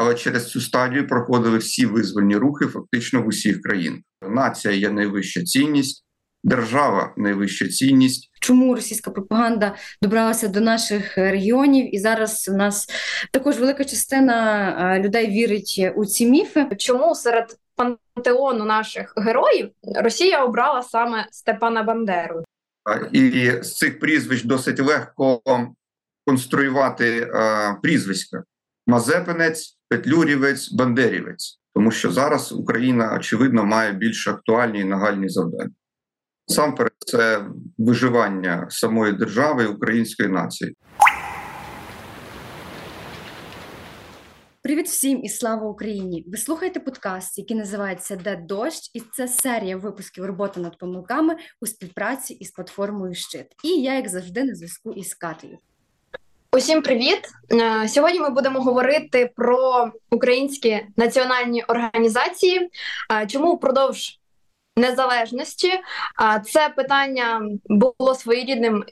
Але через цю стадію проходили всі визвольні рухи, фактично в усіх країнах. Нація є найвища цінність, держава найвища цінність. Чому російська пропаганда добралася до наших регіонів, і зараз у нас також велика частина людей вірить у ці міфи. Чому серед пантеону наших героїв Росія обрала саме Степана Бандеру? І з цих прізвищ досить легко конструювати прізвиська: Мазепинець, Петлюрівець, Бандерівець, тому що зараз Україна очевидно має більш актуальні і нагальні завдання. Насамперед, це виживання самої держави і української нації. Привіт всім і слава Україні! Ви слухаєте подкаст, який називається Де дощ, і це серія випусків роботи над помилками у співпраці із платформою Щит. І я, як завжди, на зв'язку із Катею. Усім привіт! Е, сьогодні ми будемо говорити про українські національні організації. Е, чому впродовж незалежності це питання було своєрідним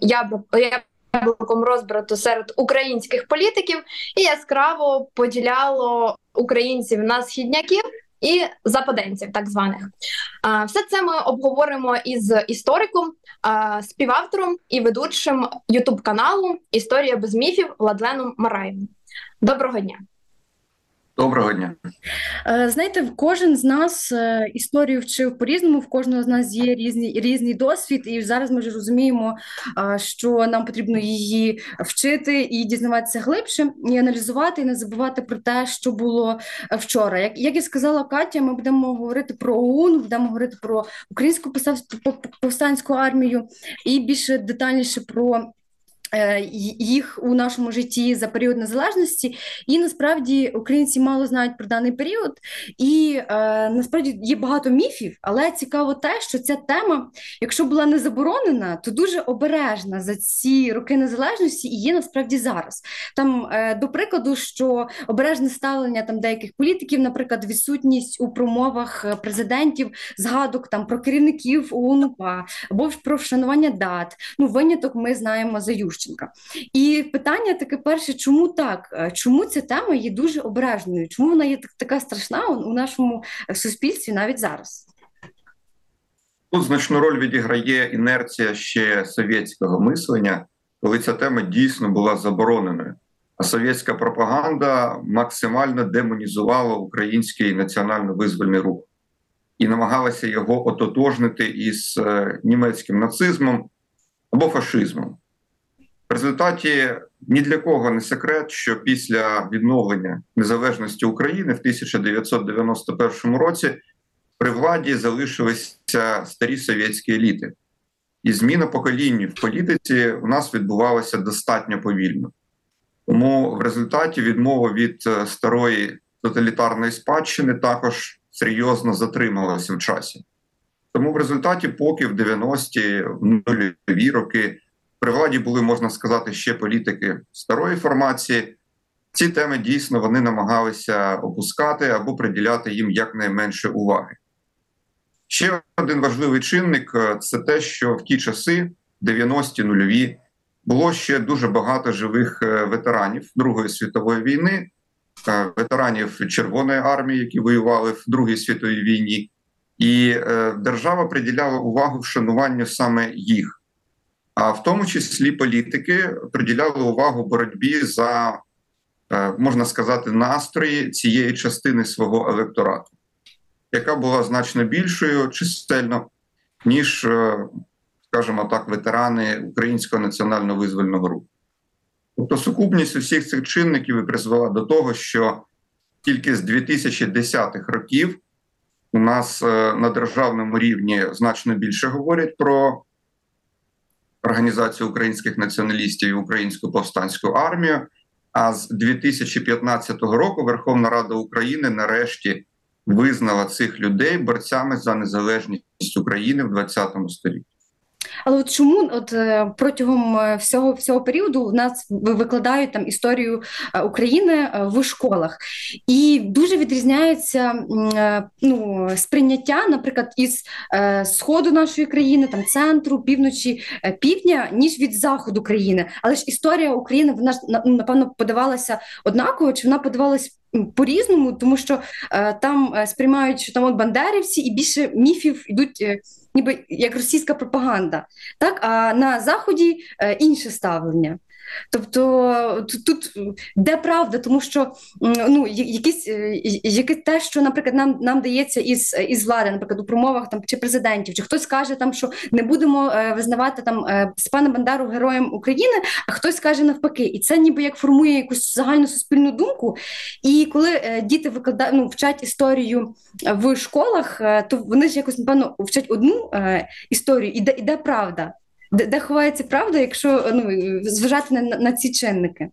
яблуком розбрату серед українських політиків і яскраво поділяло українців на східняків і западенців, так званих. Все це ми обговоримо із істориком, співавтором і ведучим Ютуб каналу Історія без міфів Владленом Мараєм. Доброго дня! Доброго дня. Е, знаєте, кожен з нас е, історію вчив по-різному, в кожного з нас є різний різний досвід, і зараз ми вже розуміємо, що нам потрібно її вчити і дізнаватися глибше, і аналізувати, і не забувати про те, що було е, вчора. Як як і сказала Катя, ми будемо говорити про ОУН, будемо говорити про українську повстанську армію і більше детальніше про. Е, їх у нашому житті за період незалежності, і насправді українці мало знають про даний період, і е, насправді є багато міфів, але цікаво те, що ця тема, якщо була не заборонена, то дуже обережна за ці роки незалежності і є насправді зараз. Там, е, до прикладу, що обережне ставлення там деяких політиків, наприклад, відсутність у промовах президентів, згадок там про керівників ОУН-УПА, або про вшанування дат. Ну, виняток ми знаємо за Ющенка. Ющенка. І питання таке перше, чому так? Е, чому ця тема є дуже обережною? Чому вона є така страшна у нашому е, суспільстві навіть зараз? Тут значну роль відіграє інерція ще совєтського мислення, коли ця тема дійсно була забороненою. А совєтська пропаганда максимально демонізувала український національно-визвольний рух і намагалася його ототожнити із е, німецьким нацизмом або фашизмом. В результаті ні для кого не секрет, що після відновлення незалежності України в 1991 році при владі залишилися старі совєтські еліти, і зміна поколінь в політиці у нас відбувалася достатньо повільно. Тому в результаті відмова від е, старої тоталітарної спадщини також серйозно затрималася в часі. Тому в результаті, поки в 90-ті в нульові роки при владі були, можна сказати, ще політики старої формації. Ці теми дійсно вони намагалися опускати або приділяти їм якнайменше уваги. Ще один важливий чинник е, це те, що в ті часи, 90-ті нульові, було ще дуже багато живих е, ветеранів Другої світової війни, е, ветеранів Червоної армії, які воювали в Другій світовій війні, і держава приділяла увагу вшануванню саме їх. А в тому числі політики приділяли увагу боротьбі за, е, можна сказати, настрої цієї частини свого електорату, яка була значно більшою чисельно, ніж, е, скажімо так, ветерани Українського національно визвольного руху. Тобто сукупність усіх цих чинників і призвела до того, що тільки з 2010-х років у нас е, на державному рівні значно більше говорять про Організацію українських націоналістів і Українську повстанську армію. А з 2015 року Верховна Рада України нарешті визнала цих людей борцями за незалежність України в 20 столітті. Але от чому от е, протягом е, всього всього періоду в нас викладають там історію е, України в школах, і дуже відрізняється ну, сприйняття, наприклад, із сходу нашої країни, там центру, півночі, півдня, ніж від заходу країни. Але ж історія України вона ж напевно подавалася однаково, чи вона подавалася по-різному, тому що там сприймають, що там от бандерівці, і більше міфів йдуть ніби як російська пропаганда, так а на заході е, інше ставлення. Тобто тут, тут де правда, тому що ну якісь е, якесь те, що, наприклад, нам нам дається із із влади, наприклад, у промовах там чи президентів, чи хтось каже там, що не будемо е, визнавати там Степана Бандару героєм України, а хтось каже навпаки, і це ніби як формує якусь загальну суспільну думку. І коли е, діти викладають ну, вчать історію в школах, то вони ж якось напевно вчать одну історію, і де, і де правда. Де, де ховається правда, якщо ну, зважати на, на ці чинники?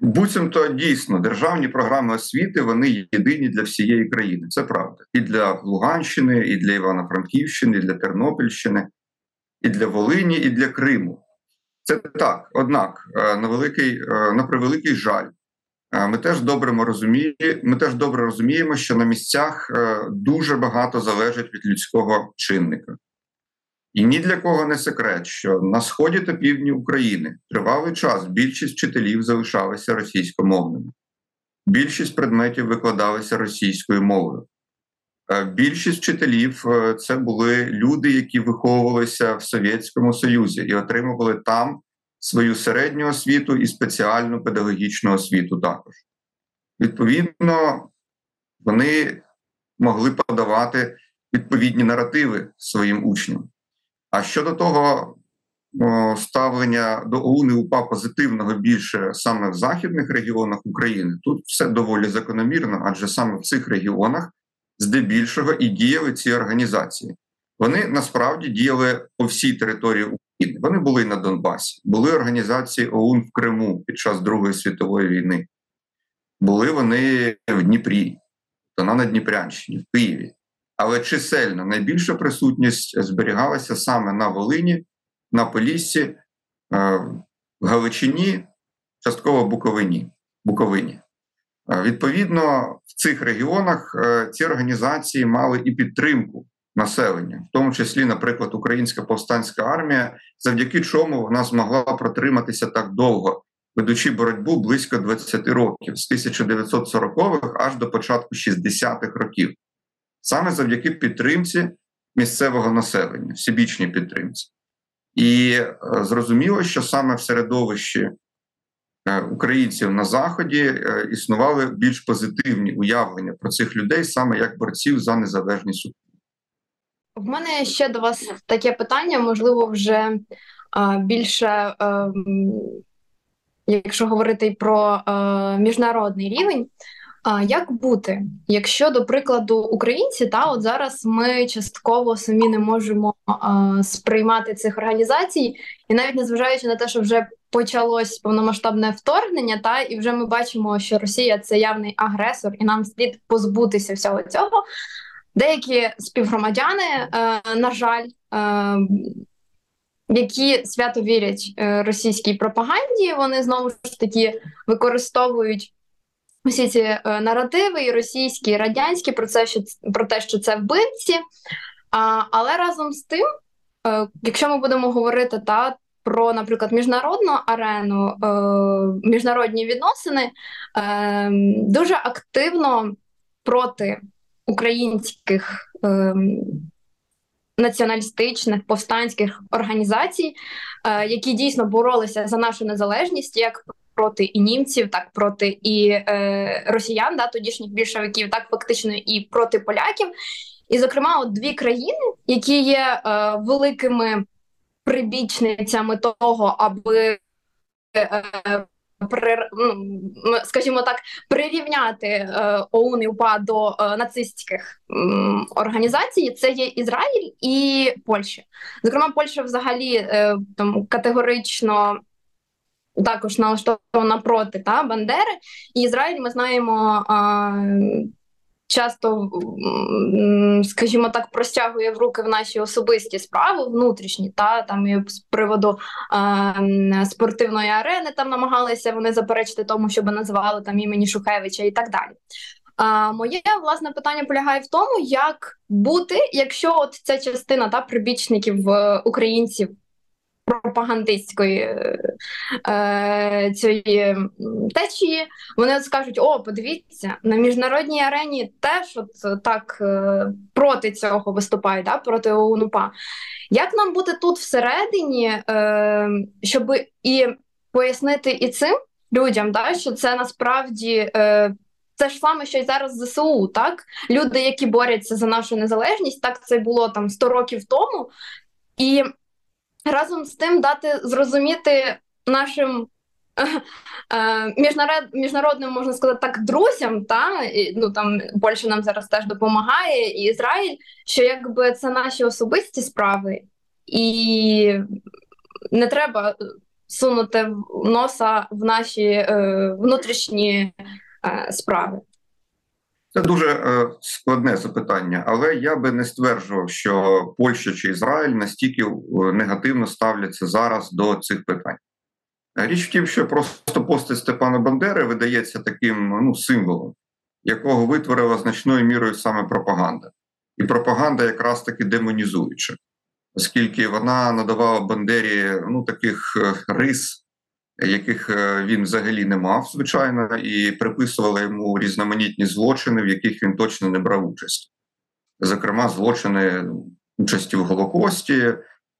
Буцімто дійсно державні програми освіти вони єдині для всієї країни. Це правда. І для Луганщини, і для Івано-Франківщини, і для Тернопільщини, і для Волині, і для Криму. Це так. Однак, е, на великий, е, на превеликий жаль, е, ми теж добре розуміємо, ми теж добре розуміємо, що на місцях дуже багато залежить від людського чинника. І ні для кого не секрет, що на сході та півдні України тривалий час більшість вчителів залишалися російськомовними, більшість предметів викладалися російською мовою. Е, більшість вчителів е, це були люди, які виховувалися в Совєтському Союзі і отримували там свою середню освіту і спеціальну педагогічну освіту також. Відповідно, вони могли подавати відповідні наративи своїм учням. А щодо того ставлення до ОУН і УПА позитивного більше саме в західних регіонах України, тут все доволі закономірно, адже саме в цих регіонах здебільшого і діяли ці організації. Вони насправді діяли по всій території України. Вони були на Донбасі, були організації ОУН в Криму під час Другої світової війни. Були вони в Дніпрі, то на Дніпрянщині, в Києві. Але чисельна найбільша присутність зберігалася саме на Волині, на Поліссі, е, Галичині, частково Буковині. Буковині. Е, відповідно, в цих регіонах е, ці організації мали і підтримку населення, в тому числі, наприклад, Українська повстанська армія, завдяки чому вона змогла протриматися так довго, ведучи боротьбу близько 20 років з 1940-х аж до початку 60-х років саме завдяки підтримці місцевого населення, всебічній підтримці. І е, зрозуміло, що саме в середовищі е, українців на Заході е, існували більш позитивні уявлення про цих людей, саме як борців за незалежність України. В мене ще до вас таке питання, можливо, вже більше, якщо говорити про міжнародний рівень. А як бути, якщо до прикладу українці, та от зараз ми частково самі не можемо а, сприймати цих організацій, і навіть незважаючи на те, що вже почалось повномасштабне вторгнення, та і вже ми бачимо, що Росія це явний агресор, і нам слід позбутися всього цього. Деякі співгромадяни, е, на жаль, е, які свято вірять е, російській пропаганді, вони знову ж таки використовують усі ці е, наративи, і російські, і радянські про це, що про те, що це вбивці. А, Але разом з тим, е, якщо ми будемо говорити та про, наприклад, міжнародну арену, е, міжнародні відносини, дуже активно проти українських. Націоналістичних повстанських організацій, які дійсно боролися за нашу незалежність, як проти і німців, так проти і е, росіян, да, тодішніх більшовиків, так фактично і проти поляків. І, зокрема, от дві країни, які є е, великими прибічницями того, аби е, при, ну, скажімо так, прирівняти е, ОУН і УПА до е, нацистських е, організацій, це є Ізраїль і Польща. Зокрема, Польща взагалі е, там категорично також налаштована проти та Бандери. І Ізраїль ми знаємо, а, часто, скажімо так, простягує в руки в наші особисті справи, внутрішні, та там і з приводу е, спортивної арени там намагалися вони заперечити тому, щоб називали там імені Шухевича і так далі. А, Моє власне питання полягає в тому, як бути, якщо от ця частина та прибічників е, українців пропагандистської е, цієї течії, вони от скажуть: о, подивіться, на міжнародній арені теж от так е, проти цього виступають, да, проти ОУНУПА. Як нам бути тут всередині, е, щоб і пояснити і цим людям, да, що це насправді. Е, це ж саме, що й зараз ЗСУ, так люди, які борються за нашу незалежність, так це було там 100 років тому, і разом з тим дати зрозуміти нашим е, міжнарод, міжнародним, можна сказати, так, друзям, та і, ну там Польща нам зараз теж допомагає, і Ізраїль, що якби це наші особисті справи, і не треба сунути носа в наші е, внутрішні е, справи. Це дуже е, складне запитання, але я би не стверджував, що Польща чи Ізраїль настільки е, негативно ставляться зараз до цих питань. Річ в тім, що просто постать Степана Бандери видається таким ну, символом, якого витворила значною мірою саме пропаганда. І пропаганда якраз таки демонізуюча, оскільки вона надавала Бандері ну, таких е, рис яких е, він взагалі не мав, звичайно, і приписували йому різноманітні злочини, в яких він точно не брав участь. Зокрема, злочини участі в Голокості,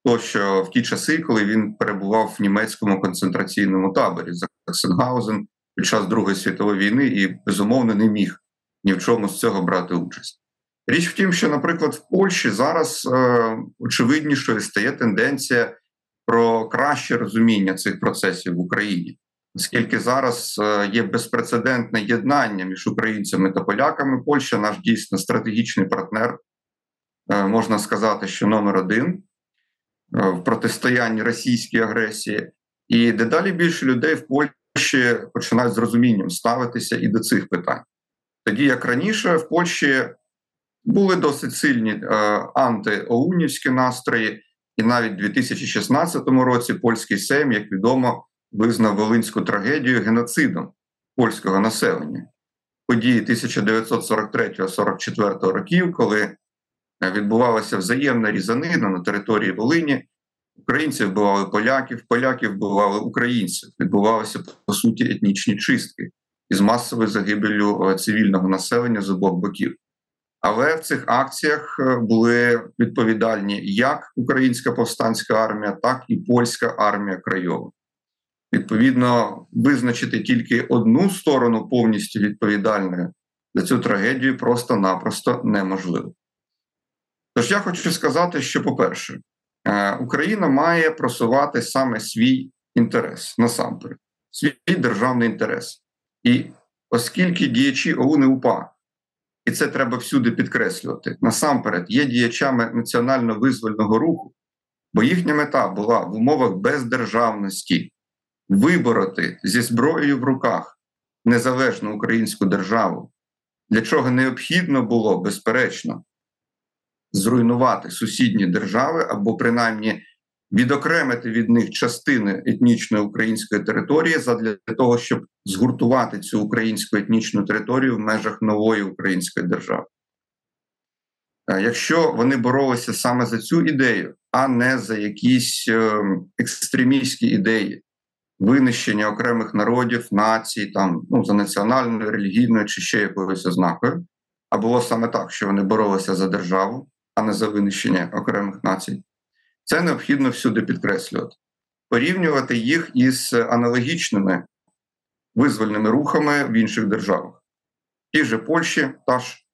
тощо в ті часи, коли він перебував в німецькому концентраційному таборі Заксенгаузен під час Другої світової війни і безумовно не міг ні в чому з цього брати участь. Річ в тім, що, наприклад, в Польщі зараз е, очевиднішою стає тенденція про краще розуміння цих процесів в Україні, оскільки зараз е, є безпрецедентне єднання між українцями та поляками. Польща наш дійсно стратегічний партнер, е, можна сказати, що номер один е, в протистоянні російській агресії, і дедалі більше людей в Польщі починають з розумінням ставитися і до цих питань. Тоді як раніше в Польщі були досить сильні антиоунівські настрої. І навіть у 2016 році польський Сейм, як відомо, визнав волинську трагедію геноцидом польського населення. Події 1943-44 років, коли відбувалася взаємна різанина на території Волині, українці вбивали поляків, поляки вбивали українців. Відбувалися по суті етнічні чистки із масовою загибелью е, цивільного населення з обох боків. Але в цих акціях е, були відповідальні як українська повстанська армія, так і польська армія Крайова. Відповідно, визначити тільки одну сторону повністю відповідальною за цю трагедію просто-напросто неможливо. Тож я хочу сказати, що, по-перше, е, Україна має просувати саме свій інтерес насамперед, свій державний інтерес. І оскільки діячі ОУН і УПА і це треба всюди підкреслювати. Насамперед, є діячами національно-визвольного руху, бо їхня мета була в умовах бездержавності вибороти зі зброєю в руках незалежну українську державу, для чого необхідно було, безперечно, зруйнувати сусідні держави або принаймні відокремити від них частини етнічної української території задля того, щоб згуртувати цю українську етнічну територію в межах нової української держави. Е, якщо вони боролися саме за цю ідею, а не за якісь е, екстремістські ідеї винищення окремих народів, націй, там ну за національною, релігійною чи ще якоюсь ознакою, а було саме так, що вони боролися за державу, а не за винищення окремих націй, це необхідно всюди підкреслювати, порівнювати їх із аналогічними визвольними рухами в інших державах. В тій же Польщі, та ж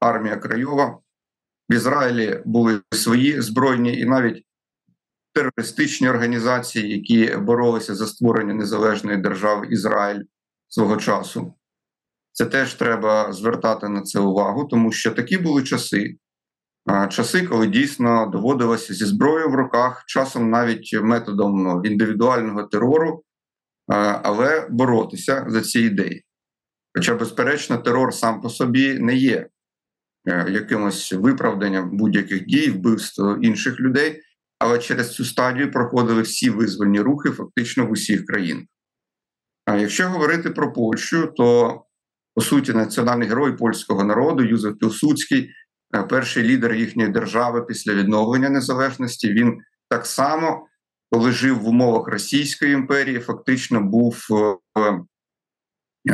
армія Крайова, в Ізраїлі були свої збройні і навіть терористичні організації, які боролися за створення незалежної держави Ізраїль свого часу. Це теж треба звертати на це увагу, тому що такі були часи, часи, коли дійсно доводилося зі зброєю в руках, часом навіть методом індивідуального терору, але боротися за ці ідеї. Хоча, безперечно, терор сам по собі не є е, якимось виправданням будь-яких дій, вбивство інших людей, але через цю стадію проходили всі визвольні рухи фактично в усіх країнах. А якщо говорити про Польщу, то по суті національний герой польського народу Юзеф Пілсудський, перший лідер їхньої держави після відновлення незалежності, він так само, коли жив в умовах Російської імперії, фактично був е,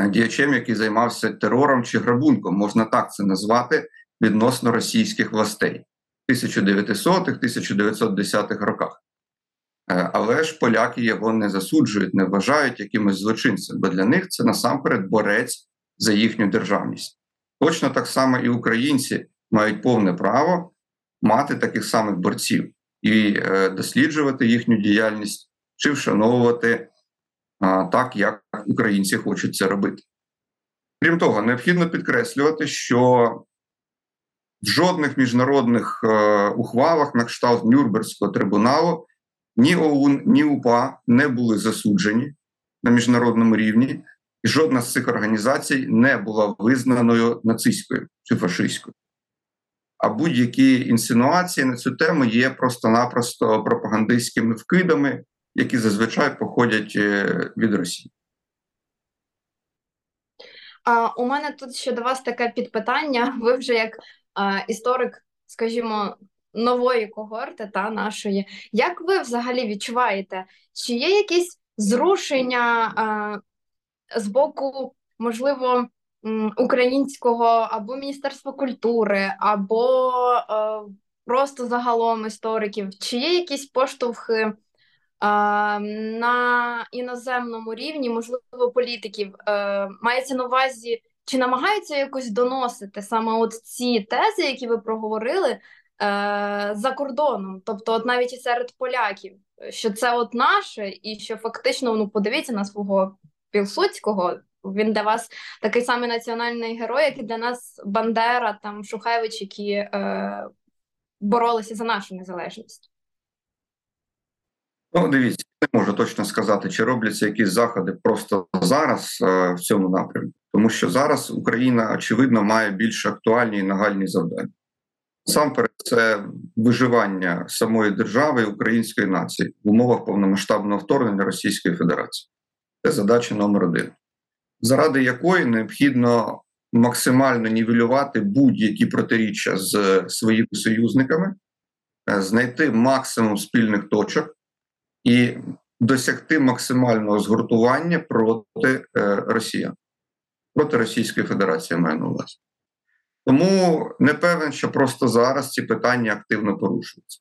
діячем, який займався терором чи грабунком, можна так це назвати, відносно російських властей в 1900-1910-х роках. Е, але ж поляки його не засуджують, не вважають якимось злочинцем, бо для них це насамперед борець за їхню державність. Точно так само і українці мають повне право мати таких самих борців і е, досліджувати їхню діяльність чи вшановувати так, як українці хочуть це робити. Крім того, необхідно підкреслювати, що в жодних міжнародних е, ухвалах на кшталт Нюрнберзького трибуналу ні ОУН, ні УПА не були засуджені на міжнародному рівні, і жодна з цих організацій не була визнаною нацистською чи фашистською. А будь-які інсинуації на цю тему є просто-напросто пропагандистськими вкидами, які зазвичай походять е, від Росії. А у мене тут ще до вас таке підпитання. Ви вже як а, історик, скажімо, нової когорти та нашої. Як ви взагалі відчуваєте, чи є якісь зрушення а, з боку, можливо, українського або Міністерства культури, або а, просто загалом істориків? Чи є якісь поштовхи? На іноземному рівні, можливо, політиків е, мається на увазі, чи намагаються якось доносити саме от ці тези, які ви проговорили, Е, за кордоном, тобто, от навіть і серед поляків, що це от наше, і що фактично ну подивіться на свого Пілсудського. Він для вас такий самий національний герой, як і для нас Бандера, там Шухевич, які е, боролися за нашу незалежність. Ну, дивіться, не можу точно сказати, чи робляться якісь заходи просто зараз е, в цьому напрямку, тому що зараз Україна очевидно має більш актуальні і нагальні завдання. Насамперед, це виживання самої держави і української нації в умовах повномасштабного вторгнення Російської Федерації. Це задача номер один, заради якої необхідно максимально нівелювати будь-які протиріччя з своїми союзниками, е, знайти максимум спільних точок і досягти максимального згуртування проти е, росіян, проти Російської Федерації маю на увазі. Тому не певен, що просто зараз ці питання активно порушуються.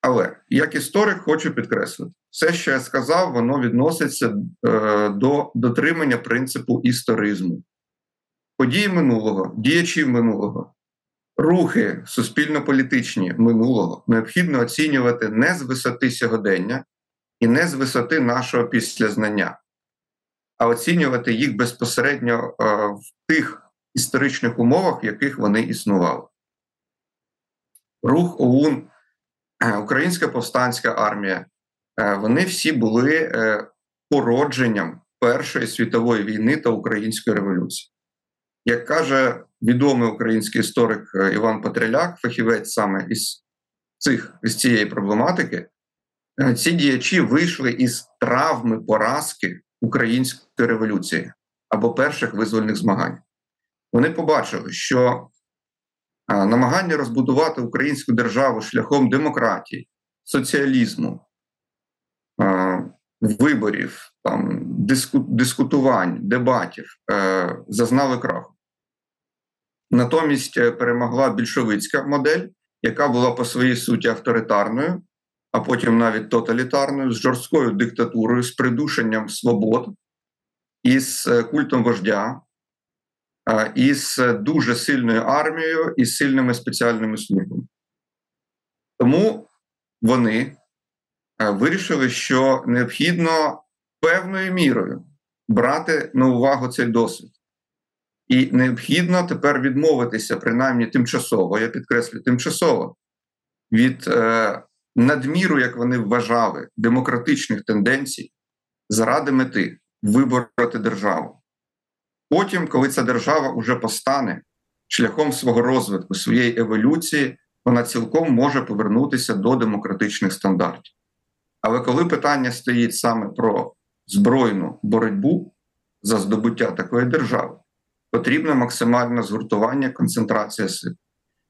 Але як історик хочу підкреслити, все, що я сказав, воно відноситься е, до дотримання принципу історизму. Події минулого, діячів минулого, рухи суспільно-політичні минулого необхідно оцінювати не з висоти сьогодення і не з висоти нашого післязнання, а оцінювати їх безпосередньо е, в тих історичних умовах, в яких вони існували. Рух ОУН, Українська повстанська армія, е, вони всі були е, породженням Першої світової війни та Української революції. Як каже відомий український історик Іван Петреляк, фахівець саме із цих із цієї проблематики, ці діячі вийшли із травми поразки української революції або перших визвольних змагань вони побачили, що намагання розбудувати українську державу шляхом демократії, соціалізму, виборів, там, диску, дискутувань, дебатів е, зазнали краху. Натомість е, перемогла більшовицька модель, яка була по своїй суті авторитарною, а потім навіть тоталітарною, з жорсткою диктатурою, з придушенням свобод, із е, культом вождя, із дуже сильною армією і сильними спеціальними службами. Тому вони вирішили, що необхідно певною мірою брати на увагу цей досвід. І необхідно тепер відмовитися, принаймні тимчасово, я підкреслю, тимчасово від е, надміру, як вони вважали, демократичних тенденцій заради мети вибороти державу. Потім, коли ця держава вже постане шляхом свого розвитку, своєї еволюції, вона цілком може повернутися до демократичних стандартів. Але коли питання стоїть саме про збройну боротьбу за здобуття такої держави, потрібно максимальне згуртування, концентрація сил.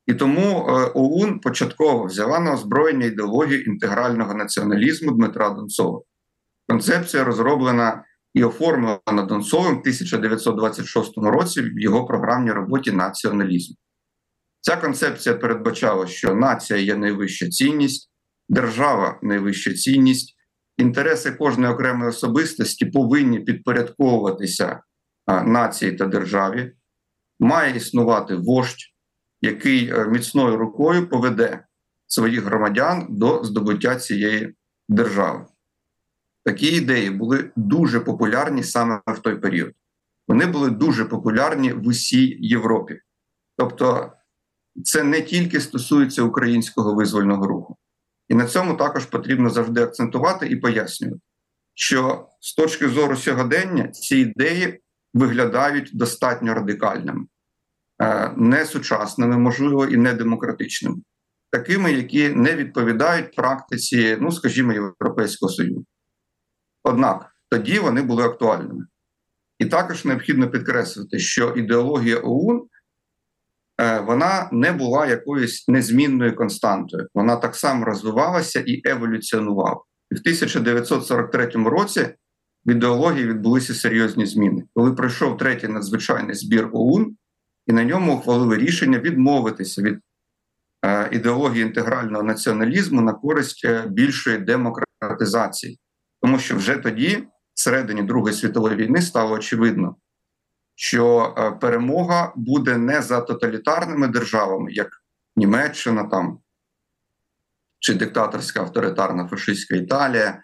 І тому е, ОУН початково взяла на озброєння ідеологію інтегрального націоналізму Дмитра Донцова. Концепція розроблена і оформлена Донцовим в 1926 році в його програмній роботі націоналізм. Ця концепція передбачала, що нація є найвища цінність, держава найвища цінність, інтереси кожної окремої особистості повинні підпорядковуватися нації та державі, має існувати вождь, який е, міцною рукою поведе своїх громадян до здобуття цієї держави. Такі ідеї були дуже популярні саме в той період. Вони були дуже популярні в усій Європі. Тобто, це не тільки стосується українського визвольного руху. І на цьому також потрібно завжди акцентувати і пояснювати, що з точки зору сьогодення ці ідеї виглядають достатньо радикальними, е, не сучасними, можливо, і не демократичними, такими, які не відповідають практиці, ну скажімо, Європейського Союзу. Однак тоді вони були актуальними. І також необхідно підкреслити, що ідеологія ОУН е, вона не була якоюсь незмінною константою. Вона так само розвивалася і еволюціонувала. І в 1943 році в ідеології відбулися серйозні зміни. Коли пройшов третій надзвичайний збір ОУН, і на ньому ухвалили рішення відмовитися від е, ідеології інтегрального націоналізму на користь е, більшої демократизації. Тому що вже тоді, всередині Другої світової війни, стало очевидно, що е, перемога буде не за тоталітарними державами, як Німеччина там чи диктаторська авторитарна фашистська Італія,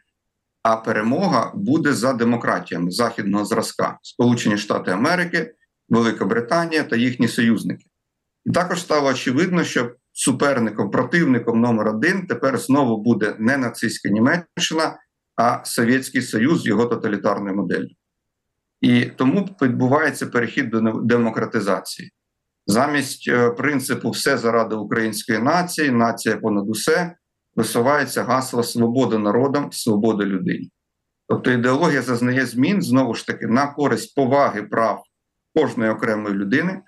а перемога буде за демократіями західного зразка Сполучені Штати Америки, Велика Британія та їхні союзники. І також стало очевидно, що суперником, противником номер один тепер знову буде не нацистська Німеччина а Совєтський Союз його тоталітарною моделлю. І тому відбувається перехід до демократизації. Замість е, принципу все заради української нації, нація понад усе висувається гасло свобода народам, свобода людині. Тобто ідеологія зазнає змін знову ж таки на користь поваги прав кожної окремої людини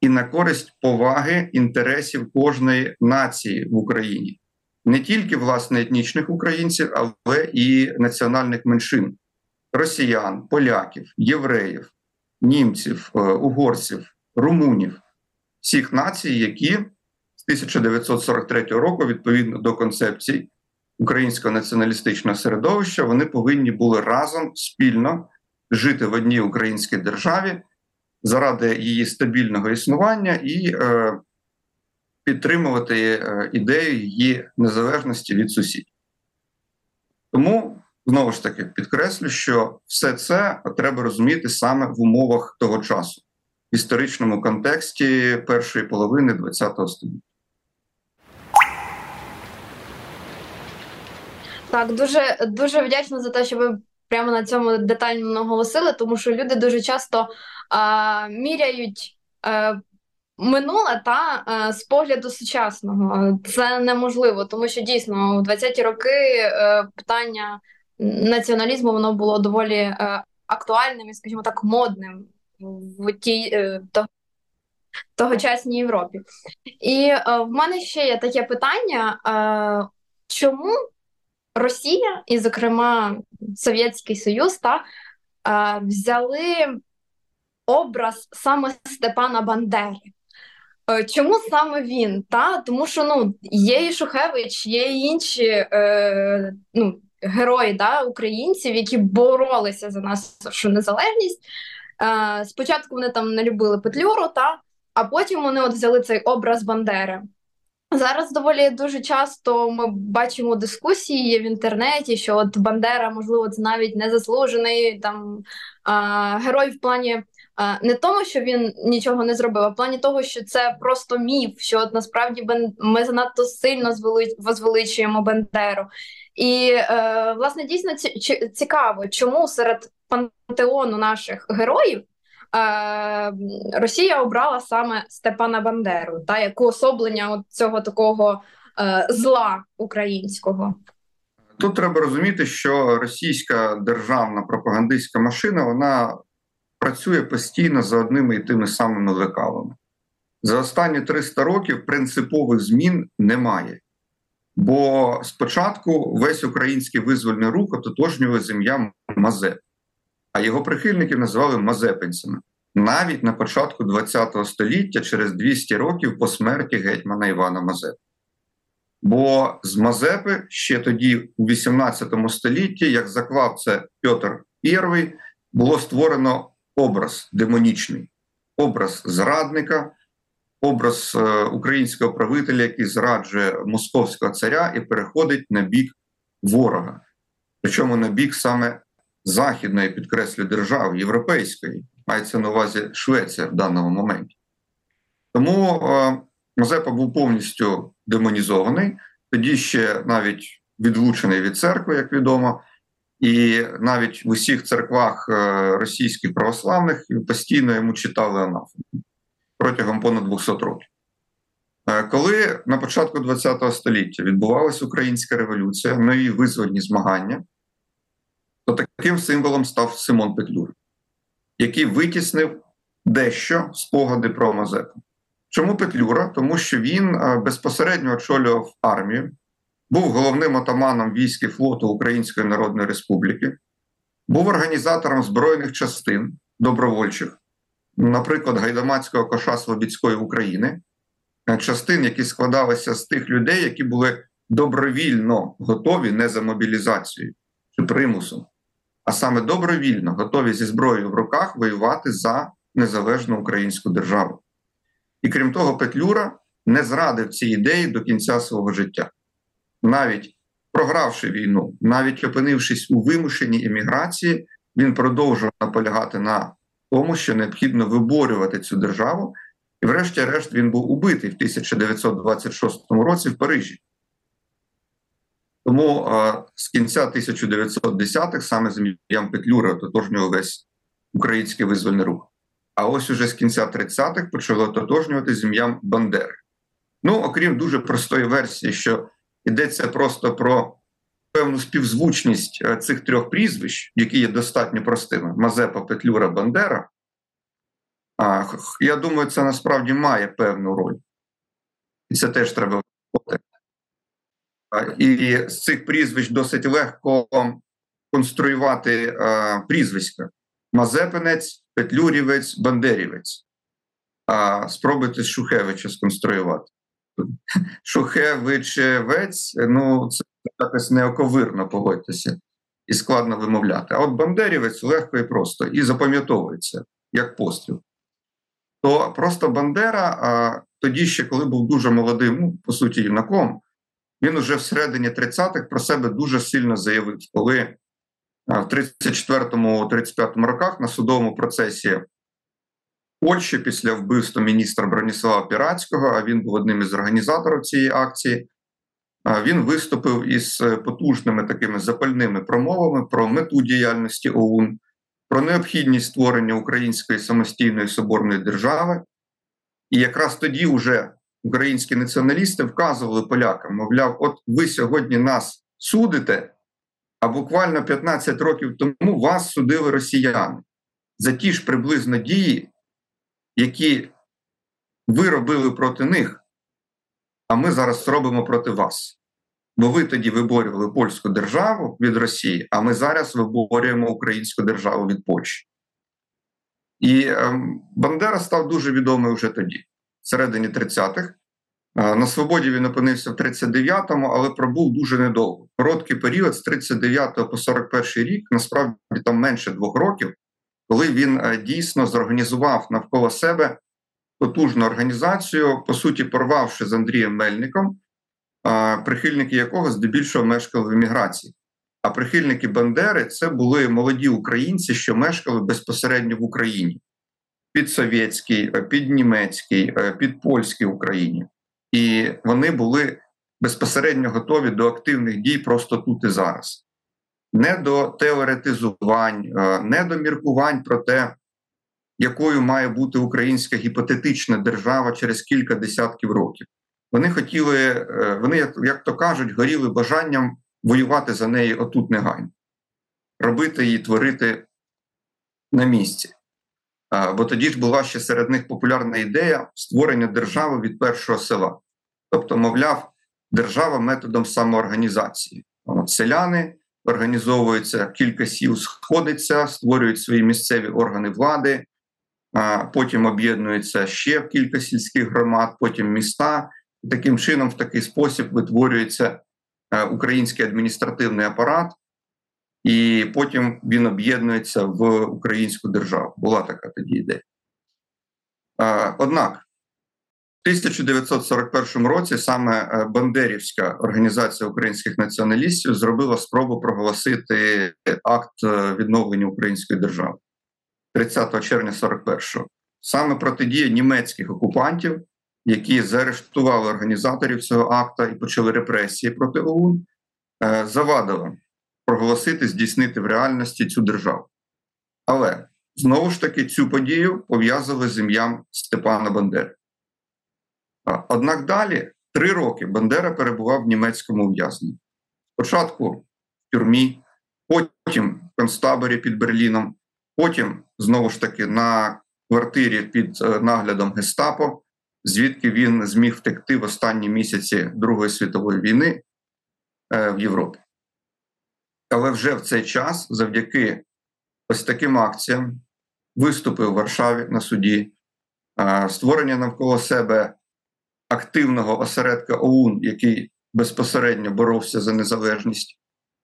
і на користь поваги інтересів кожної нації в Україні не тільки власне етнічних українців, але і національних меншин. Росіян, поляків, євреїв, німців, е, угорців, румунів, всіх націй, які з 1943 року, відповідно до концепції українського націоналістичного середовища, вони повинні були разом спільно жити в одній українській державі заради її стабільного існування і е, підтримувати е, ідею її незалежності від сусідів. Тому знову ж таки підкреслю, що все це треба розуміти саме в умовах того часу, в історичному контексті першої половини ХХ століття. Так, дуже дуже вдячна за те, що ви прямо на цьому детально наголосили, тому що люди дуже часто а, міряють а, Минуле та е, з погляду сучасного це неможливо, тому що дійсно у 20-ті роки е, питання націоналізму воно було доволі е, актуальним і, скажімо так, модним в тій тогочасній Європі. І в мене ще є таке питання: чому Росія, і, зокрема, Совєтський Союз, та взяли образ саме Степана Бандери? Е, чому саме він? Та? Тому що ну, є і Шухевич, є і інші е, ну, герої да, українців, які боролися за нашу незалежність. Е, Спочатку вони там не любили Петлюру, та? а потім вони от взяли цей образ Бандери. Зараз доволі дуже часто ми бачимо дискусії в інтернеті, що от Бандера, можливо, це навіть незаслужений там а, герой в плані не тому, що він нічого не зробив, а в плані того, що це просто міф, що от насправді ми занадто сильно возвеличуємо Бендеру. І е, власне дійсно цікаво, чому серед пантеону наших героїв е, Росія обрала саме Степана Бандеру, та як уособлення цього такого е, зла українського. Тут треба розуміти, що російська державна пропагандистська машина вона працює постійно за одними і тими самими лекалами. За останні 300 років принципових змін немає. Бо спочатку весь український визвольний рух ототожнював з Мазеп, а його прихильників називали Мазепинцями. Навіть на початку ХХ століття, через 200 років по смерті гетьмана Івана Мазепи. Бо з Мазепи ще тоді, у 18 столітті, як заклав це Петр І, було створено образ демонічний, образ зрадника, образ е, українського правителя, який зраджує московського царя і переходить на бік ворога. Причому на бік саме західної підкреслю держави, європейської, мається на увазі Швеція в даному моменті. Тому е, Мазепа був повністю демонізований, тоді ще навіть відлучений від церкви, як відомо, і навіть в усіх церквах е, російських православних постійно йому читали анафему протягом понад 200 років. Е, коли на початку ХХ століття відбувалася українська революція, нові визвольні змагання, то таким символом став Симон Петлюр, який витіснив дещо спогади про Мазепу. Чому Петлюра? Тому що він е, безпосередньо очолював армію, був головним отаманом військ і флоту Української Народної Республіки, був організатором збройних частин добровольчих, наприклад, Гайдамацького коша Слобідської України, е, частин, які складалися з тих людей, які були добровільно готові не за мобілізацією чи примусом, а саме добровільно готові зі зброєю в руках воювати за незалежну українську державу. І крім того, Петлюра не зрадив ці ідеї до кінця свого життя. Навіть програвши війну, навіть опинившись у вимушеній еміграції, він продовжував наполягати на тому, що необхідно виборювати цю державу. І, врешті-решт, він був убитий в 1926 році в Парижі. Тому а, з кінця 1910-х саме з ім'ям Петлюра ототожнював весь український визвольний рух. А ось уже з кінця 30-х почало ототожнювати з ім'ям Бандери. Ну, окрім дуже простої версії, що йдеться просто про певну співзвучність е, цих трьох прізвищ, які є достатньо простими: Мазепа, Петлюра, Бандера. Я думаю, це насправді має певну роль. І це теж треба враховувати. І з цих прізвищ досить легко конструювати а, прізвиська: Мазепинець, Петлюрівець, Бандерівець. Спробуйте Шухевича сконструювати. Шухевичевець, ну, це якось неоковирно погодьтеся і складно вимовляти. А от Бандерівець легко і просто і запам'ятовується як постріл. То просто Бандера, а тоді ще, коли був дуже молодим, ну, по суті, юнаком, він уже всередині 30-х про себе дуже сильно заявив, коли в 34-35 роках на судовому процесі Польщі після вбивства міністра Броніслава Пірацького, а він був одним із організаторів цієї акції. Він виступив із потужними такими запальними промовами про мету діяльності ОУН, про необхідність створення української самостійної соборної держави. І якраз тоді вже українські націоналісти вказували полякам: мовляв, от ви сьогодні нас судите, а буквально 15 років тому вас судили росіяни за ті ж приблизно дії, які ви робили проти них, а ми зараз робимо проти вас. Бо ви тоді виборювали польську державу від Росії, а ми зараз виборюємо українську державу від Польщі. І е, Бандера став дуже відомий вже тоді, в середині 30-х. Е, на свободі він опинився в 39-му, але пробув дуже недовго. Короткий період з 39 по 41 рік, насправді там менше двох років, коли він е, дійсно зорганізував навколо себе потужну організацію, по суті, порвавши з Андрієм Мельником, прихильники якого здебільшого мешкали в еміграції. А прихильники Бандери це були молоді українці, що мешкали безпосередньо в Україні під совєтській, е, під німецькій, е, під польській Україні. І вони були безпосередньо готові до активних дій просто тут і зараз не до теоретизувань, е, не до міркувань про те, якою має бути українська гіпотетична держава через кілька десятків років. Вони хотіли, е, вони, як, то кажуть, горіли бажанням воювати за неї отут негайно, робити її, творити на місці. Бо тоді ж була ще серед них популярна ідея створення держави від першого села. Тобто, мовляв, держава методом самоорганізації. Селяни організовуються, кілька сіл сходиться, створюють свої місцеві органи влади, потім об'єднуються ще кілька сільських громад, потім міста. Таким чином, в такий спосіб витворюється е, український адміністративний апарат, і потім він об'єднується в українську державу. Була така тоді ідея. Однак, в 1941 році саме е, Бандерівська організація українських націоналістів зробила спробу проголосити акт е, відновлення української держави 30 червня 41-го. Саме протидія німецьких окупантів, які заарештували організаторів цього акта і почали репресії проти ОУН, е, завадила проголосити, здійснити в реальності цю державу. Але знову ж таки цю подію пов'язали з ім'ям Степана Бандери. Однак далі три роки Бандера перебував в німецькому ув'язненні. Спочатку в тюрмі, потім в концтаборі під Берліном, потім знову ж таки на квартирі під е, наглядом Гестапо, звідки він зміг втекти в останні місяці Другої світової війни е, в Європі. Але вже в цей час, завдяки ось таким акціям, виступи у Варшаві на суді, створення навколо себе активного осередка ОУН, який безпосередньо боровся за незалежність.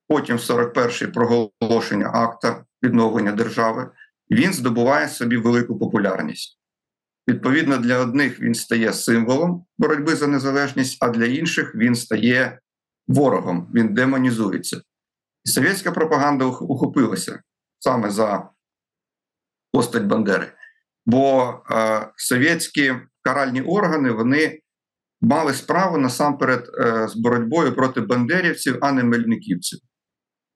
Потім, 41-й проголошення акта відновлення держави, він здобуває собі велику популярність. Відповідно, для одних він стає символом боротьби за незалежність, а для інших він стає ворогом, він демонізується. І совєтська пропаганда ухопилася саме за постать Бандери. Бо е, совєтські каральні органи вони мали справу насамперед е, з боротьбою проти бандерівців, а не мельниківців.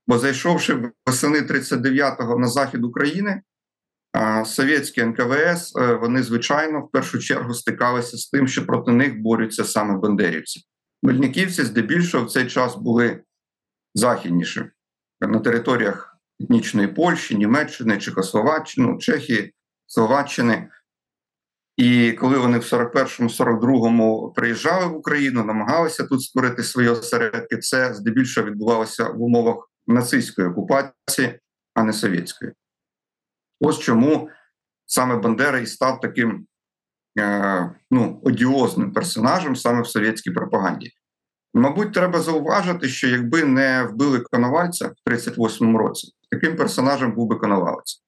Бо зайшовши восени 39-го на захід України, совєтські НКВС е, вони, звичайно, в першу чергу стикалися з тим, що проти них борються саме бандерівці. Мельниківці здебільшого в цей час були західніші на територіях етнічної Польщі, Німеччини, Чехословаччини, ну, Чехії, Словаччини. І коли вони в 41-42-му приїжджали в Україну, намагалися тут створити свої осередки, це здебільшого відбувалося в умовах нацистської окупації, а не совєтської. Ось чому саме Бандера і став таким е, ну, одіозним персонажем саме в совєтській пропаганді. Мабуть, треба зауважити, що якби не вбили Коновальця в 38-му році, таким персонажем був би Коновалець.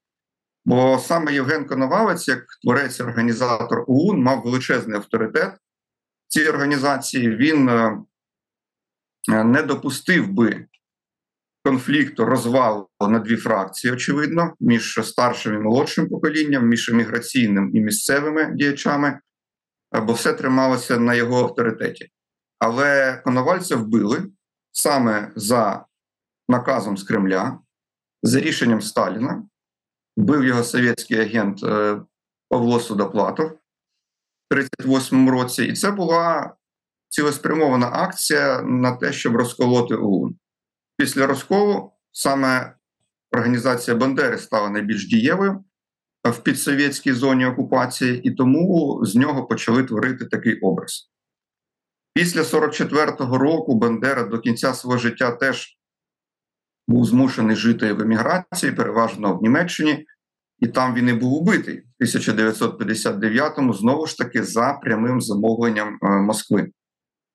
Бо саме Євген Коновалець, як творець організатор ОУН, мав величезний авторитет цій організації. Він е, не допустив би конфлікту розвалу на дві фракції, очевидно, між старшим і молодшим поколінням, між еміграційним і місцевими діячами, бо все трималося на його авторитеті. Але Коновальця вбили саме за наказом з Кремля, за рішенням Сталіна. Вбив його совєтський агент е, Павло Судоплатов в 38-му році, і це була цілеспрямована акція на те, щоб розколоти ОУН. Після розколу саме організація Бандери стала найбільш дієвою в підсовєтській зоні окупації, і тому з нього почали творити такий образ. Після 44-го року Бандера до кінця свого життя теж був змушений жити в еміграції, переважно в Німеччині, і там він і був убитий в 1959-му, знову ж таки, за прямим замовленням е, Москви,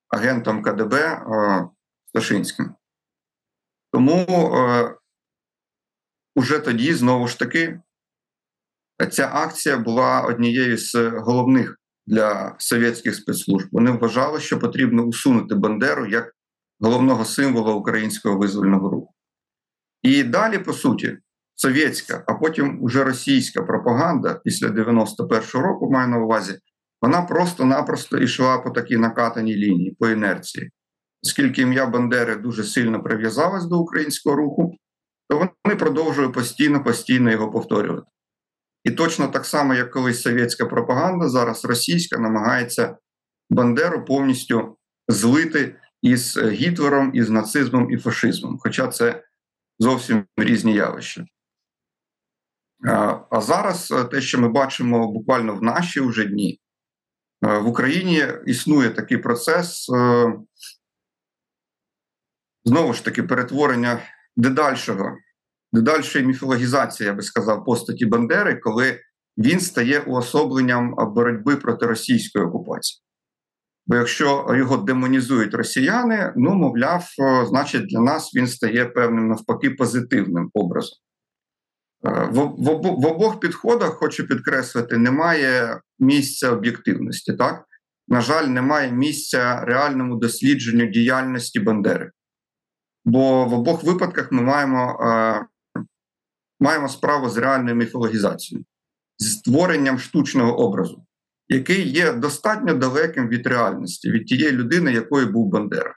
агентом КДБ е, Сташинським. Тому е, уже тоді, знову ж таки, ця акція була однією з головних для совєтських спецслужб. Вони вважали, що потрібно усунути Бандеру як головного символа українського визвольного руху. І далі, по суті, совєтська, а потім уже російська пропаганда після 91-го року, маю на увазі, вона просто-напросто йшла по такій накатаній лінії, по інерції. Оскільки ім'я Бандери дуже сильно прив'язалось до українського руху, то вони продовжують постійно-постійно його повторювати. І точно так само, як колись совєтська пропаганда, зараз російська намагається Бандеру повністю злити із Гітлером, із нацизмом і фашизмом. Хоча це зовсім різні явища. А зараз е, те, що ми бачимо буквально в наші вже дні, е, в Україні існує такий процес е, знову ж таки перетворення дедальшого, дедальшої міфологізації, я би сказав, постаті Бандери, коли він стає уособленням боротьби проти російської окупації. Бо якщо його демонізують росіяни, ну мовляв, значить для нас він стає певним навпаки позитивним образом. Е, в обох підходах хочу підкреслити, немає місця об'єктивності. Так, на жаль, немає місця реальному дослідженню діяльності Бандери. Бо в обох випадках ми маємо е, маємо справу з реальною міфологізацією, з створенням штучного образу, який є достатньо далеким від реальності, від тієї людини, якою був Бандера.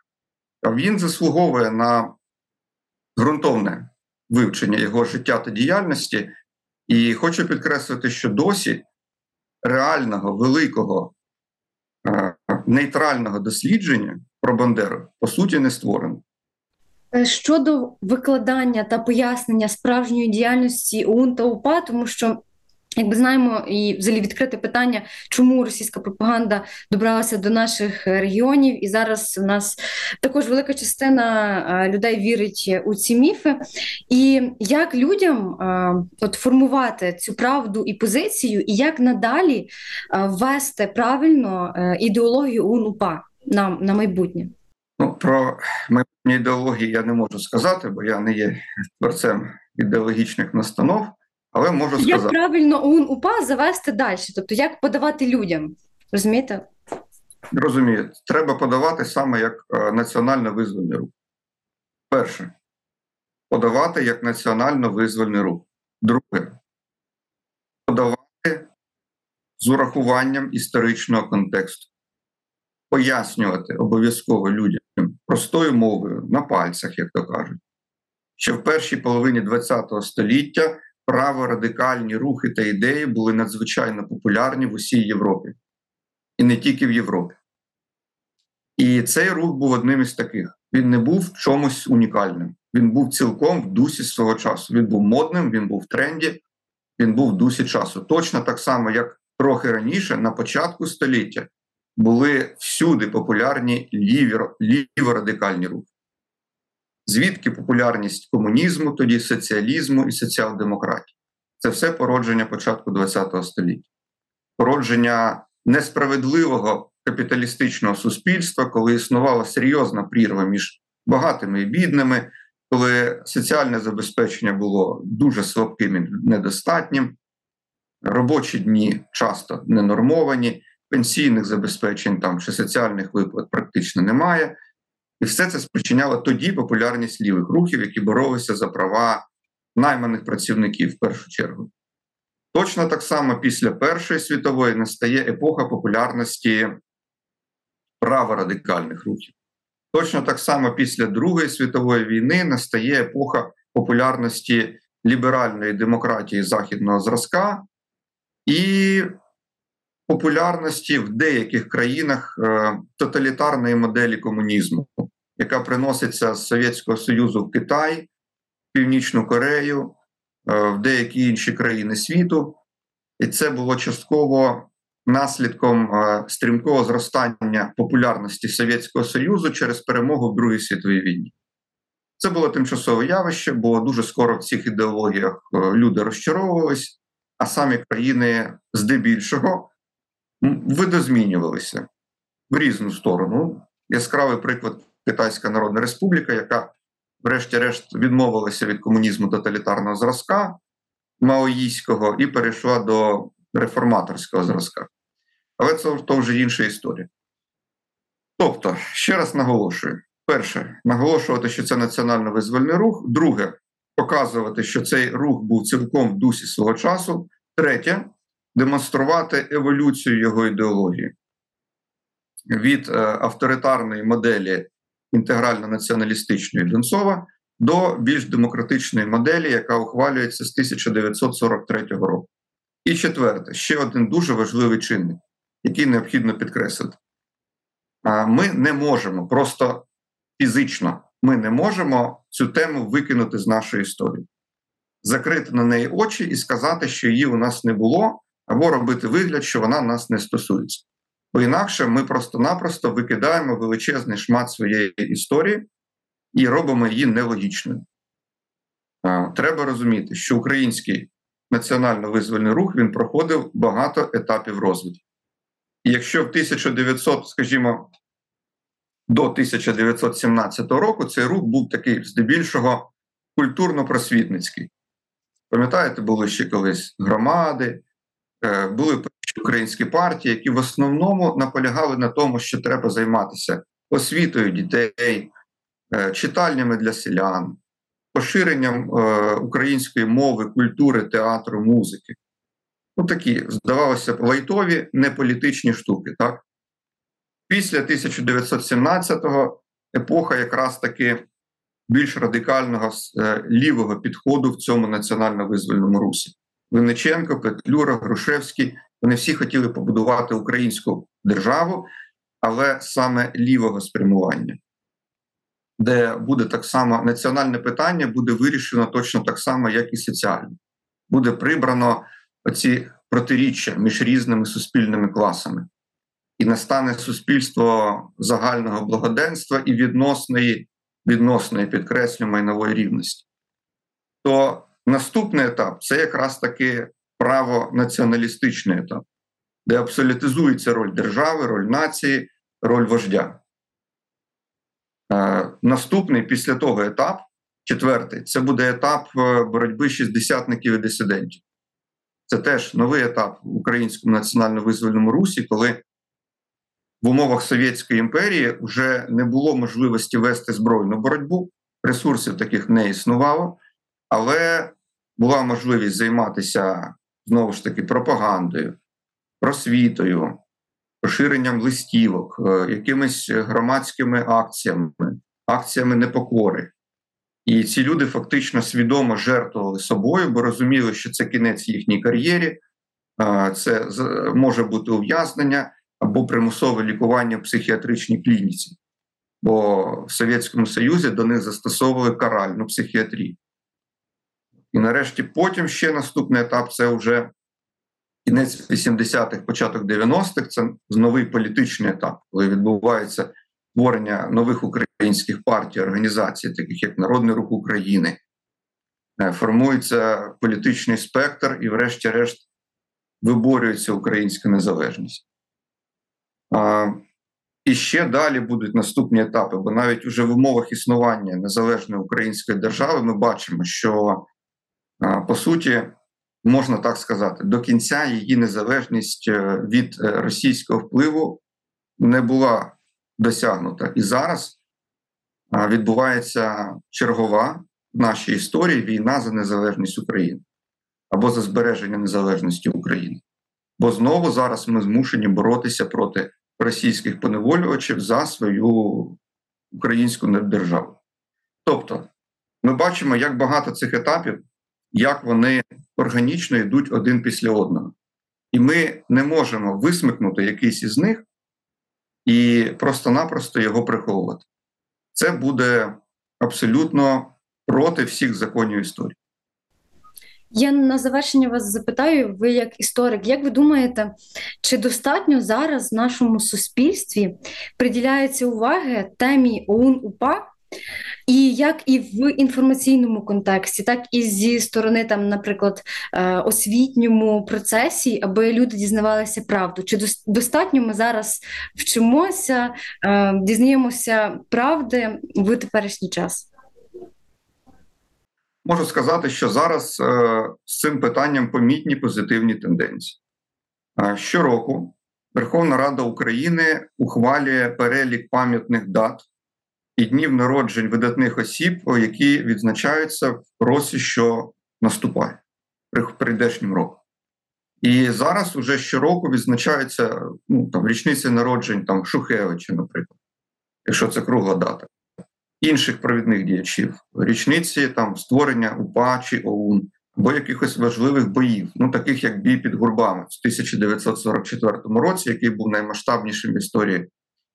Він заслуговує на ґрунтовне вивчення його життя та діяльності. І хочу підкреслити, що досі реального, великого, е, нейтрального дослідження про Бандеру по суті не створено. Е, щодо викладання та пояснення справжньої діяльності ОУН та УПА, тому що Якби знаємо, і взагалі відкрите питання, чому російська пропаганда добралася до наших регіонів, і зараз у нас також велика частина людей вірить у ці міфи. І як людям от формувати цю правду і позицію, і як надалі ввести правильно е, ідеологію УНУПА на, на майбутнє? Ну про майбутнє ідеології я не можу сказати, бо я не є творцем ідеологічних настанов. Але можу сказати. Як правильно ОУН УПА завести далі? Тобто, як подавати людям? Розумієте? Розумію, треба подавати саме як е, національно визвольний рух. Перше, подавати як національно визвольний рух. Друге, подавати з урахуванням історичного контексту. Пояснювати обов'язково людям простою мовою на пальцях, як то кажуть, що в першій половині ХХ століття праворадикальні рухи та ідеї були надзвичайно популярні в усій Європі, і не тільки в Європі. І цей рух був одним із таких. Він не був чомусь унікальним. Він був цілком в дусі свого часу. Він був модним, він був в тренді, він був в дусі часу. Точно так само, як трохи раніше, на початку століття, були всюди популярні ліворадикальні рухи. Звідки популярність комунізму, тоді соціалізму і соціал-демократії? Це все породження початку ХХ століття, породження несправедливого капіталістичного суспільства, коли існувала серйозна прірва між багатими і бідними, коли соціальне забезпечення було дуже слабким і недостатнім, робочі дні часто ненормовані, пенсійних забезпечень там чи соціальних виплат практично немає. І все це спричиняло тоді популярність лівих рухів, які боролися за права найманих працівників в першу чергу. Точно так само після Першої світової настає епоха популярності праворадикальних рухів. Точно так само після Другої світової війни настає епоха популярності ліберальної демократії західного зразка і популярності в деяких країнах е, тоталітарної моделі комунізму, яка приноситься з Совєтського Союзу в Китай, Північну Корею, е, в деякі інші країни світу, і це було частково наслідком е, стрімкого зростання популярності Совєтського Союзу через перемогу в Другій світовій війні. Це було тимчасове явище, бо дуже скоро в цих ідеологіях люди розчаровувались, а самі країни здебільшого видозмінювалися в різну сторону. Яскравий приклад Китайська Народна Республіка, яка, врешті-решт, відмовилася від комунізму тоталітарного зразка маоїського і перейшла до реформаторського зразка. Але це то вже інша історія. Тобто, ще раз наголошую: перше, наголошувати, що це національно визвольний рух. Друге, показувати, що цей рух був цілком в дусі свого часу. Третє, демонструвати еволюцію його ідеології від е, авторитарної моделі інтегрально-націоналістичної Донцова до більш демократичної моделі, яка ухвалюється з 1943 року. І четверте, ще один дуже важливий чинник, який необхідно підкреслити. Ми не можемо просто фізично, ми не можемо цю тему викинути з нашої історії, закрити на неї очі і сказати, що її у нас не було, або робити вигляд, що вона нас не стосується. Бо інакше ми просто-напросто викидаємо величезний шмат своєї історії і робимо її нелогічною. Треба розуміти, що український національно-визвольний рух він проходив багато етапів розвитку. І якщо в 1900, скажімо, до 1917 року цей рух був такий здебільшого культурно-просвітницький. Пам'ятаєте, були ще колись громади, е, були українські партії, які в основному наполягали на тому, що треба займатися освітою дітей, е, читальнями для селян, поширенням е, української мови, культури, театру, музики. Ну, такі, здавалося лайтові неполітичні штуки. так? Після 1917-го епоха якраз таки більш радикального е, лівого підходу в цьому національно-визвольному русі. Винниченко, Петлюра, Грушевський вони всі хотіли побудувати українську державу, але саме лівого спрямування, де буде так само національне питання буде вирішено точно так само, як і соціальне. Буде прибрано оці протиріччя між різними суспільними класами і настане суспільство загального благоденства і відносної, відносної підкреслю майнової рівності. То наступний етап це якраз таки право націоналістичний етап, де абсолютизується роль держави, роль нації, роль вождя. Е, наступний після того етап, четвертий, це буде етап е, боротьби шістдесятників і дисидентів. Це теж новий етап в українському національно-визвольному русі, коли в умовах Совєтської імперії вже не було можливості вести збройну боротьбу, ресурсів таких не існувало, але була можливість займатися знову ж таки пропагандою, просвітою, поширенням листівок, е, якимись громадськими акціями, акціями непокори. І ці люди фактично свідомо жертвували собою, бо розуміли, що це кінець їхній кар'єрі, це може бути ув'язнення або примусове лікування в психіатричній клініці. Бо в Совєтському Союзі до них застосовували каральну психіатрію. І нарешті потім ще наступний етап це вже кінець 80-х, початок 90-х, це новий політичний етап, коли відбувається створення нових українських партій, організацій, таких як Народний Рух України. Е, формується політичний спектр, і, врешті-решт, виборюється українська незалежність. І ще далі будуть наступні етапи, бо навіть уже в умовах існування незалежної української держави ми бачимо, що по суті, можна так сказати, до кінця її незалежність е, від е, російського впливу не була досягнута. І зараз відбувається чергова в нашій історії війна за незалежність України або за збереження незалежності України. Бо знову зараз ми змушені боротися проти російських поневолювачів за свою українську державу. Тобто, ми бачимо, як багато цих етапів як вони органічно йдуть один після одного. І ми не можемо висмикнути якийсь із них і просто-напросто його приховувати. Це буде абсолютно проти всіх законів історії. Я на завершення вас запитаю, ви як історик, як ви думаєте, чи достатньо зараз в нашому суспільстві приділяється уваги темі ОУН УПА і як і в інформаційному контексті, так і зі сторони, там, наприклад, е, освітньому процесі, аби люди дізнавалися правду. Чи достатньо ми зараз вчимося, е, дізнаємося правди в теперішній час? Можу сказати, що зараз е, з цим питанням помітні позитивні тенденції. Щороку Верховна Рада України ухвалює перелік пам'ятних дат і днів народжень видатних осіб, які відзначаються в році, що наступає прийдешнім роком. І зараз уже щороку відзначаються ну, там, річниці народжень там, Шухевича, наприклад, якщо це кругла дата, інших провідних діячів, річниці там, створення УПА чи ОУН, або якихось важливих боїв, ну таких як бій під гурбами в 1944 році, який був наймасштабнішим в історії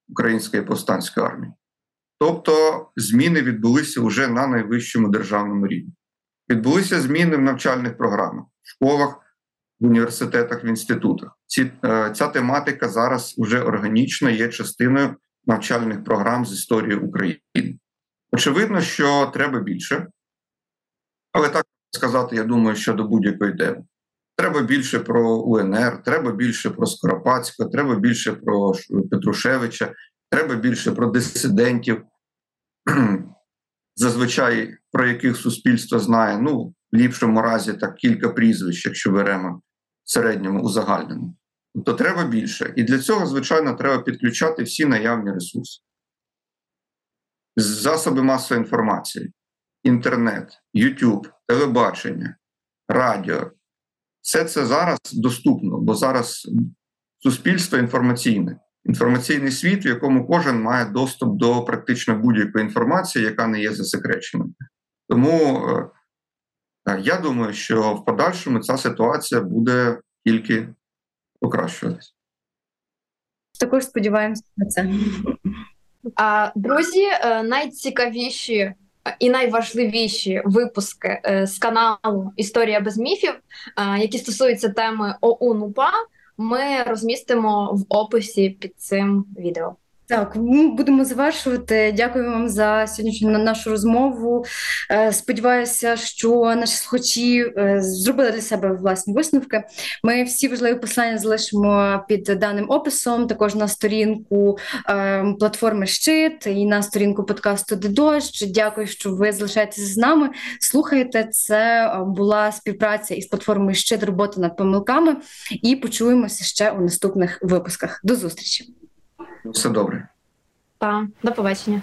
української повстанської армії. Тобто зміни відбулися вже на найвищому державному рівні. Відбулися зміни в навчальних програмах, в школах, в університетах, в інститутах. Ці, е, Ця тематика зараз вже органічно є частиною навчальних програм з історії України. Очевидно, що треба більше, але так сказати, я думаю, що до будь-якої теми. Треба більше про УНР, треба більше про Скоропадського, треба більше про Петрушевича, треба більше про дисидентів, зазвичай про яких суспільство знає. Ну, в ліпшому разі так кілька прізвищ, якщо беремо в середньому узагальненому. Тобто треба більше. І для цього, звичайно, треба підключати всі наявні ресурси. Засоби масової інформації, інтернет, YouTube, телебачення, радіо. Все це зараз доступно, бо зараз суспільство інформаційне, інформаційний світ, в якому кожен має доступ до практично будь-якої інформації, яка не є засекреченою. Тому е, я думаю, що в подальшому ця ситуація буде тільки покращуватись. Також сподіваємося на це. А, Друзі, е, найцікавіші е, і найважливіші випуски е, з каналу Історія без міфів, які стосуються теми ОУН УПА, ми розмістимо в описі під цим відео. Так, ми будемо завершувати. Дякую вам за сьогоднішню нашу розмову. Е, сподіваюся, що наші слухачі е, зробили для себе власні висновки. Ми всі важливі послання залишимо під даним описом. Також на сторінку е, платформи Щит і на сторінку подкасту «Де дощ». Дякую, що ви залишаєтеся з нами. Слухайте, це була співпраця із платформою Щит робота над помилками. І почуємося ще у наступних випусках. До зустрічі. Все добре. Та, до побачення.